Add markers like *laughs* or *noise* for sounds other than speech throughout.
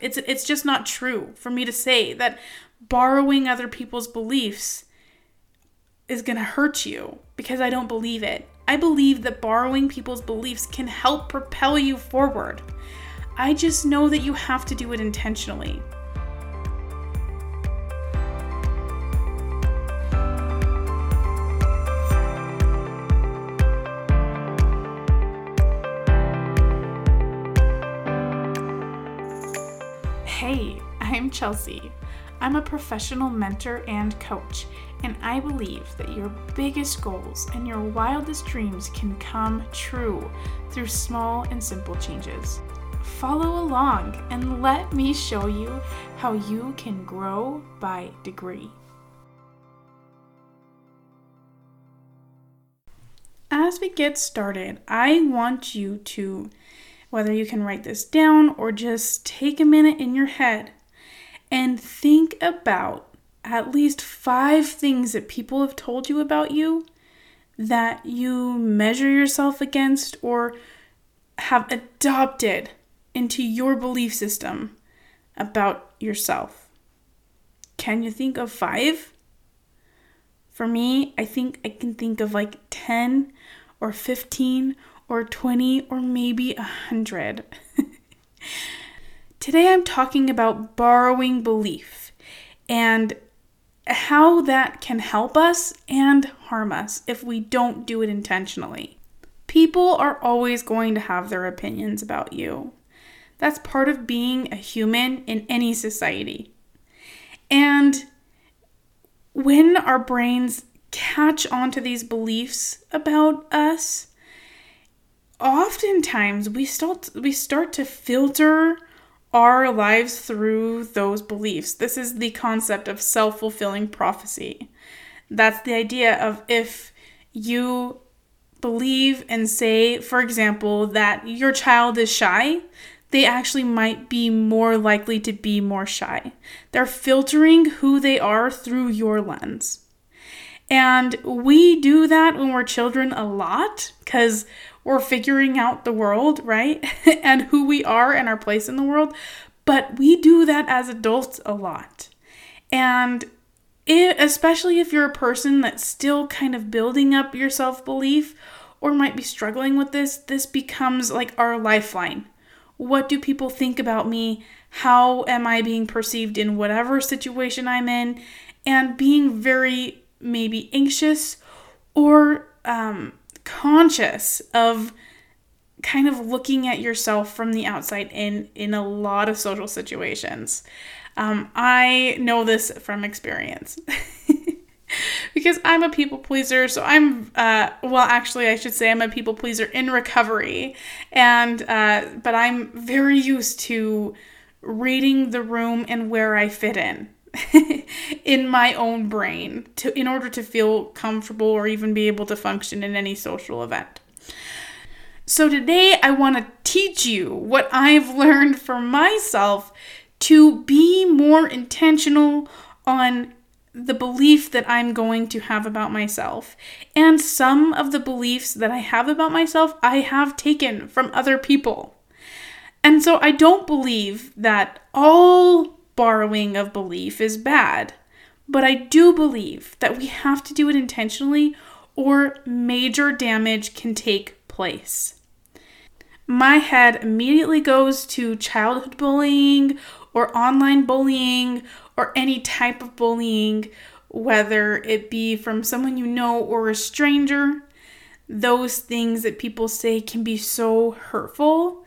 It's it's just not true for me to say that borrowing other people's beliefs is going to hurt you because I don't believe it. I believe that borrowing people's beliefs can help propel you forward. I just know that you have to do it intentionally. Chelsea. I'm a professional mentor and coach, and I believe that your biggest goals and your wildest dreams can come true through small and simple changes. Follow along and let me show you how you can grow by degree. As we get started, I want you to whether you can write this down or just take a minute in your head and think about at least five things that people have told you about you that you measure yourself against or have adopted into your belief system about yourself. Can you think of five? For me, I think I can think of like 10 or 15 or 20 or maybe 100. *laughs* Today I'm talking about borrowing belief and how that can help us and harm us if we don't do it intentionally. People are always going to have their opinions about you. That's part of being a human in any society. And when our brains catch on to these beliefs about us, oftentimes we start we start to filter our lives through those beliefs. This is the concept of self-fulfilling prophecy. That's the idea of if you believe and say, for example, that your child is shy, they actually might be more likely to be more shy. They're filtering who they are through your lens. And we do that when we're children a lot because we're figuring out the world, right? *laughs* and who we are and our place in the world. But we do that as adults a lot. And it, especially if you're a person that's still kind of building up your self belief or might be struggling with this, this becomes like our lifeline. What do people think about me? How am I being perceived in whatever situation I'm in? And being very maybe anxious or um, conscious of kind of looking at yourself from the outside in in a lot of social situations. Um, I know this from experience. *laughs* because I'm a people pleaser. So I'm, uh, well, actually, I should say I'm a people pleaser in recovery, and uh, but I'm very used to reading the room and where I fit in. *laughs* in my own brain to in order to feel comfortable or even be able to function in any social event. So today I want to teach you what I've learned for myself to be more intentional on the belief that I'm going to have about myself. And some of the beliefs that I have about myself, I have taken from other people. And so I don't believe that all borrowing of belief is bad. But I do believe that we have to do it intentionally or major damage can take place. My head immediately goes to childhood bullying or online bullying or any type of bullying, whether it be from someone you know or a stranger. Those things that people say can be so hurtful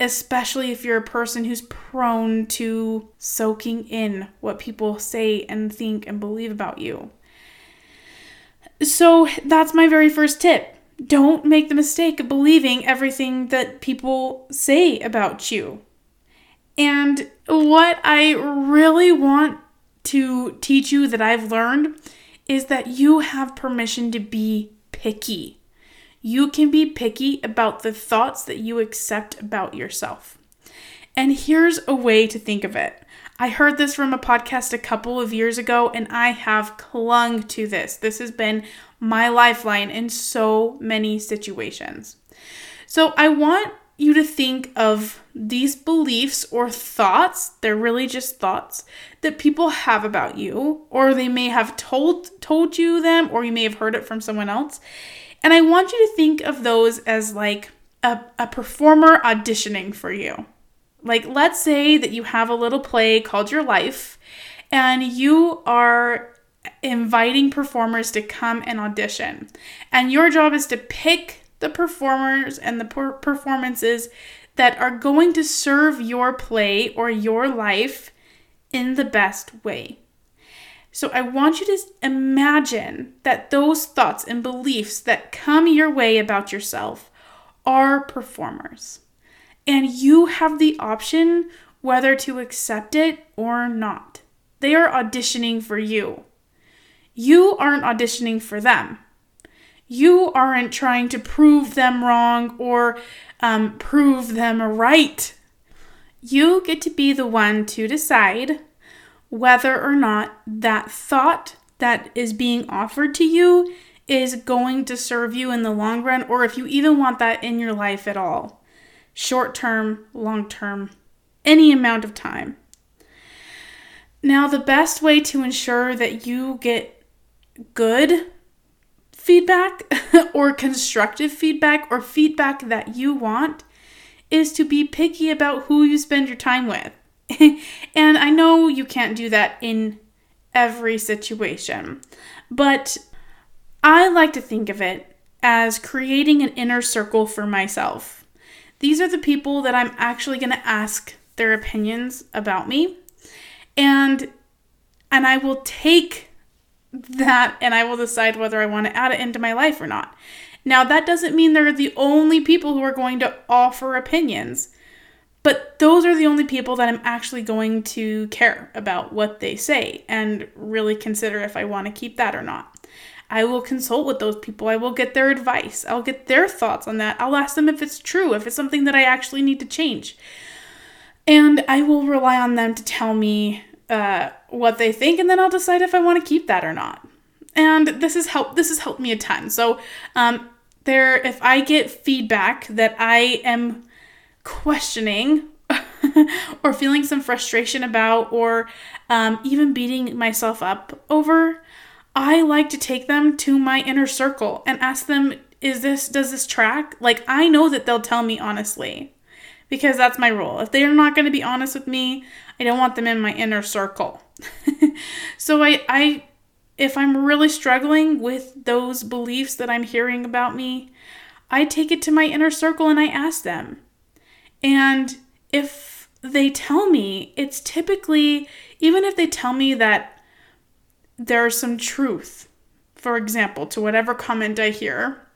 especially if you're a person who's prone to soaking in what people say and think and believe about you. So, that's my very first tip. Don't make the mistake of believing everything that people say about you. And what I really want to teach you that I've learned is that you have permission to be picky. You can be picky about the thoughts that you accept about yourself. And here's a way to think of it. I heard this from a podcast a couple of years ago, and I have clung to this. This has been my lifeline in so many situations. So, I want you to think of these beliefs or thoughts, they're really just thoughts that people have about you or they may have told told you them or you may have heard it from someone else. And I want you to think of those as like a, a performer auditioning for you. Like let's say that you have a little play called Your Life and you are inviting performers to come and audition. And your job is to pick the performers and the per- performances that are going to serve your play or your life in the best way. So I want you to imagine that those thoughts and beliefs that come your way about yourself are performers. And you have the option whether to accept it or not. They are auditioning for you. You aren't auditioning for them you aren't trying to prove them wrong or um, prove them right. You get to be the one to decide whether or not that thought that is being offered to you is going to serve you in the long run, or if you even want that in your life at all. Short term, long term, any amount of time. Now, the best way to ensure that you get good feedback *laughs* or constructive feedback or feedback that you want is to be picky about who you spend your time with. *laughs* and I know you can't do that in every situation, but I like to think of it as creating an inner circle for myself. These are the people that I'm actually going to ask their opinions about me and and I will take that and I will decide whether I want to add it into my life or not. Now, that doesn't mean they're the only people who are going to offer opinions, but those are the only people that I'm actually going to care about what they say and really consider if I want to keep that or not. I will consult with those people. I will get their advice. I'll get their thoughts on that. I'll ask them if it's true, if it's something that I actually need to change. And I will rely on them to tell me uh, what they think, and then I'll decide if I want to keep that or not. And this has helped. This has helped me a ton. So, um, there, if I get feedback that I am questioning *laughs* or feeling some frustration about, or um, even beating myself up over, I like to take them to my inner circle and ask them, "Is this does this track?" Like I know that they'll tell me honestly because that's my rule. If they're not going to be honest with me, I don't want them in my inner circle. *laughs* so I I if I'm really struggling with those beliefs that I'm hearing about me, I take it to my inner circle and I ask them. And if they tell me, it's typically even if they tell me that there's some truth, for example, to whatever comment I hear,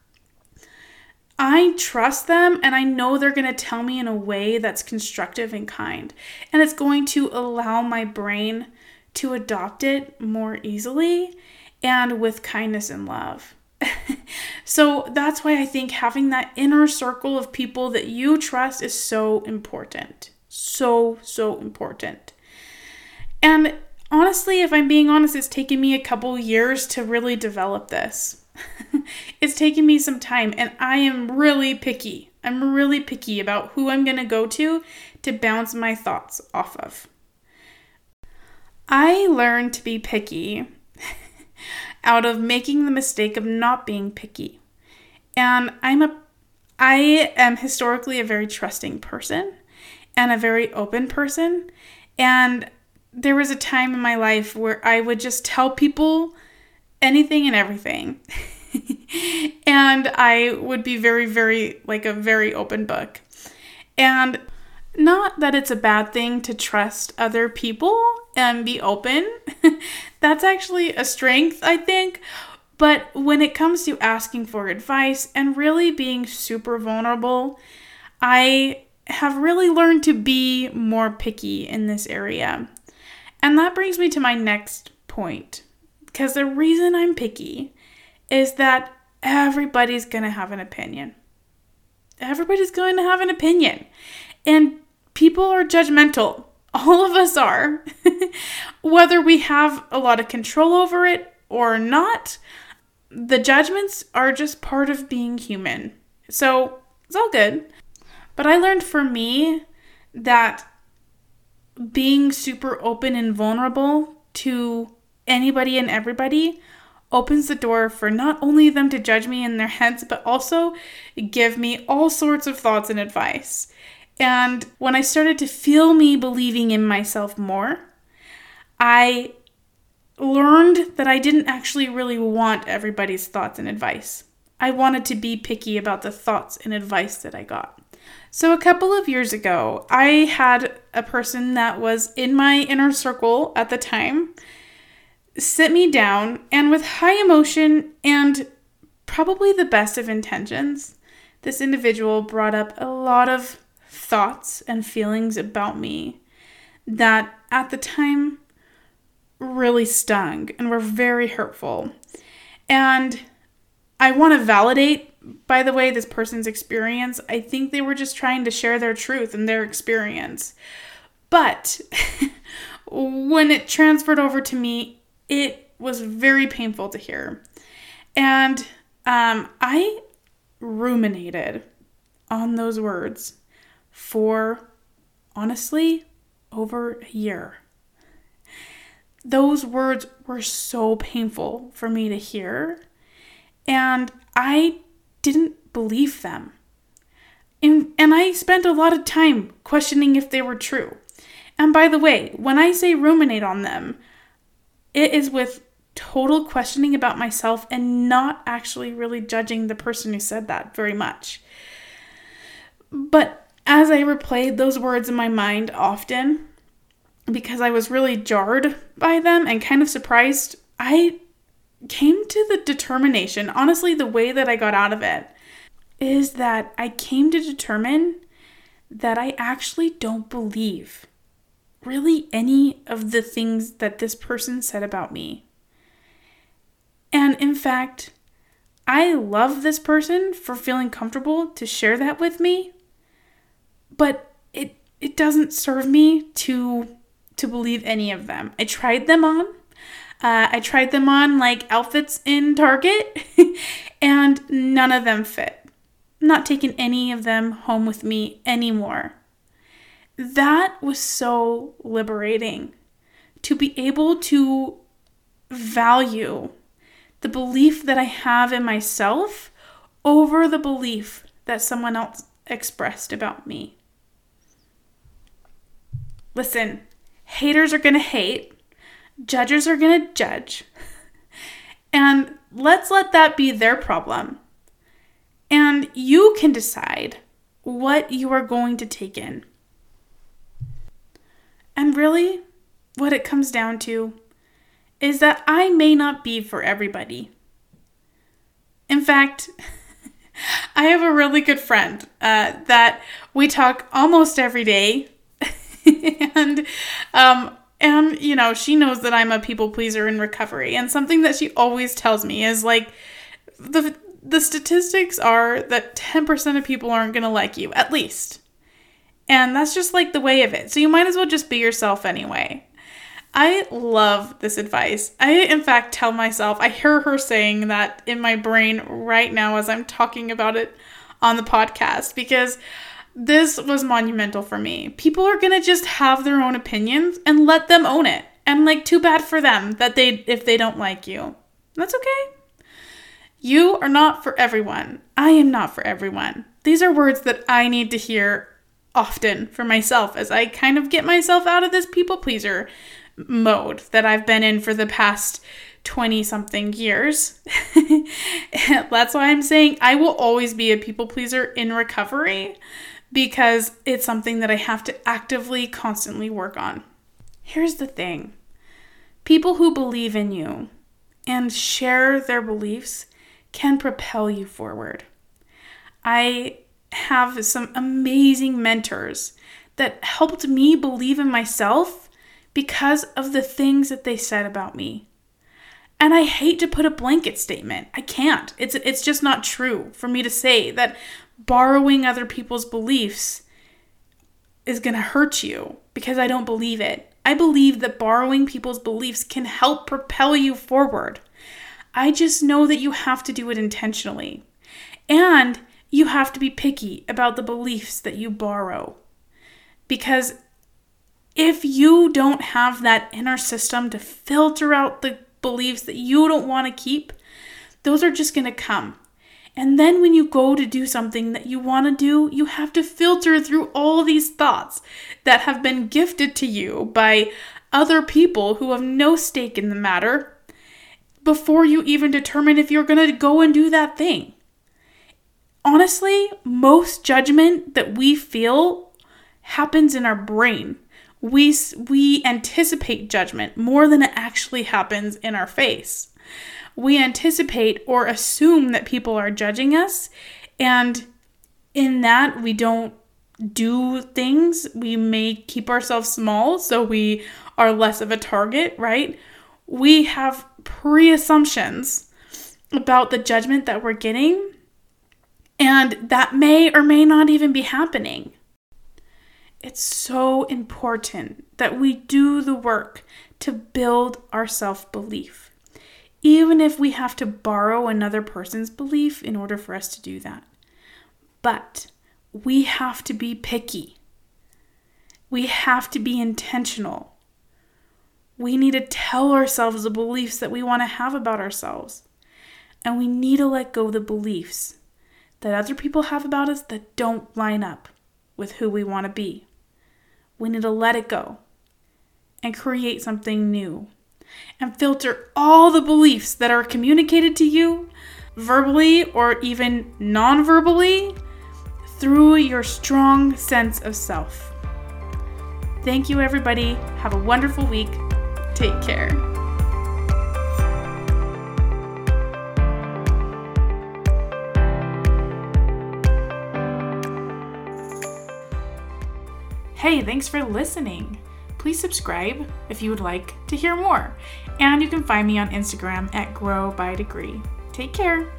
I trust them and I know they're going to tell me in a way that's constructive and kind. And it's going to allow my brain to adopt it more easily and with kindness and love. *laughs* so that's why I think having that inner circle of people that you trust is so important. So, so important. And honestly, if I'm being honest, it's taken me a couple years to really develop this. *laughs* it's taken me some time, and I am really picky. I'm really picky about who I'm going to go to to bounce my thoughts off of. I learned to be picky *laughs* out of making the mistake of not being picky. And I'm a I am historically a very trusting person and a very open person. And there was a time in my life where I would just tell people anything and everything. *laughs* and I would be very, very, like a very open book. And not that it's a bad thing to trust other people and be open. *laughs* That's actually a strength, I think. But when it comes to asking for advice and really being super vulnerable, I have really learned to be more picky in this area. And that brings me to my next point. Because the reason I'm picky is that everybody's going to have an opinion. Everybody's going to have an opinion. And people are judgmental. *laughs* All of us are. *laughs* Whether we have a lot of control over it or not, the judgments are just part of being human. So it's all good. But I learned for me that being super open and vulnerable to anybody and everybody opens the door for not only them to judge me in their *laughs* heads, but also give me all sorts of thoughts and advice. And when I started to feel me believing in myself more, I learned that I didn't actually really want everybody's thoughts and advice. I wanted to be picky about the thoughts and advice that I got. So, a couple of years ago, I had a person that was in my inner circle at the time sit me down and, with high emotion and probably the best of intentions, this individual brought up a lot of thoughts and feelings about me that at the time really stung and were very hurtful. And I want to validate, by the way, this person's experience. I think they were just trying to share their truth and their experience. But *laughs* when it transferred over to me, it was very painful to hear. And um, I ruminated on those words for honestly over a year. Those words were so painful for me to hear, and I didn't believe them. And, and I spent a lot of time questioning if they were true. And by the way, when I say ruminate on them, it is with total questioning about myself and not actually really judging the person who said that very much. But as I replayed those words in my mind often, because I was really jarred by them and kind of surprised, I came to the determination, honestly, the way that I got out of it is that I came to determine that I actually don't believe really any of the things that this person said about me. And in fact, I love this person for feeling comfortable to share that with me, but it it doesn't serve me to to believe any of them. I tried them on. Uh, I tried them on like outfits in Target, *laughs* and none of them fit. I'm not taking any of them home with me anymore. That was so liberating to be able to value the belief that I have in myself over the belief that someone else expressed about me. Listen, haters are going to hate, judges are going to judge. And let's let that be their problem. And you can decide what you are going to take in. And really, what it comes down to is that I may not be for everybody. In fact, *laughs* I have a really good friend uh, that we talk almost every day *laughs* and um and you know she knows that i'm a people pleaser in recovery. And something that she always tells me is like the the statistics are that 10% of people aren't going to like you at least. And that's just like the way of it. So you might as well just be yourself anyway. I love this advice. I, in fact, tell myself, I hear her saying that in my brain right now as I'm talking about it on the podcast because this was monumental for me. People are going to just have their own opinions and let them own it. And like too bad for them that they if they don't like you. That's okay. You are not for everyone. I am not for everyone. These are words that I need to hear often for myself as I kind of get myself out of this people pleaser mode that I've been in for the past 20 something years. *laughs* That's why I'm saying I will always be a people pleaser in recovery because it's something that I have to actively, constantly work on. Here's the thing people who believe in you and share their beliefs can propel you forward. I have some amazing mentors that helped me believe in myself because of the things that they said about me. And I hate to put a blanket statement. I can't. It's it's just not true for me to say that borrowing other people's beliefs is going to hurt you because I don't believe it. I believe that borrowing people's beliefs can help propel you forward. I just know that you have to do it intentionally. And you have to be picky about the beliefs that you borrow. Because if you don't have that inner system to filter out the beliefs that you don't want to keep, those are just going to come. And then when you go to do something that you want to do, you have to filter through all these thoughts that have been gifted to you by other people who have no stake in the matter before you even determine if you're going to go and do that thing. Honestly, most judgment that we feel happens in our brain. We, we anticipate judgment more than it actually happens in our face. We anticipate or assume that people are judging us, and in that, we don't do things. We may keep ourselves small so we are less of a target, right? We have pre assumptions about the judgment that we're getting, and that may or may not even be happening. It's so important that we do the work to build our self belief, even if we have to borrow another person's belief in order for us to do that. But we have to be picky. We have to be intentional. We need to tell ourselves the beliefs that we want to have about ourselves. And we need to let go of the beliefs that other people have about us that don't line up with who we want to be. We need to let it go and create something new and filter all the beliefs that are communicated to you verbally or even non verbally through your strong sense of self. Thank you, everybody. Have a wonderful week. Take care. Hey, thanks for listening. Please subscribe if you would like to hear more. And you can find me on Instagram at Grow by Degree. Take care.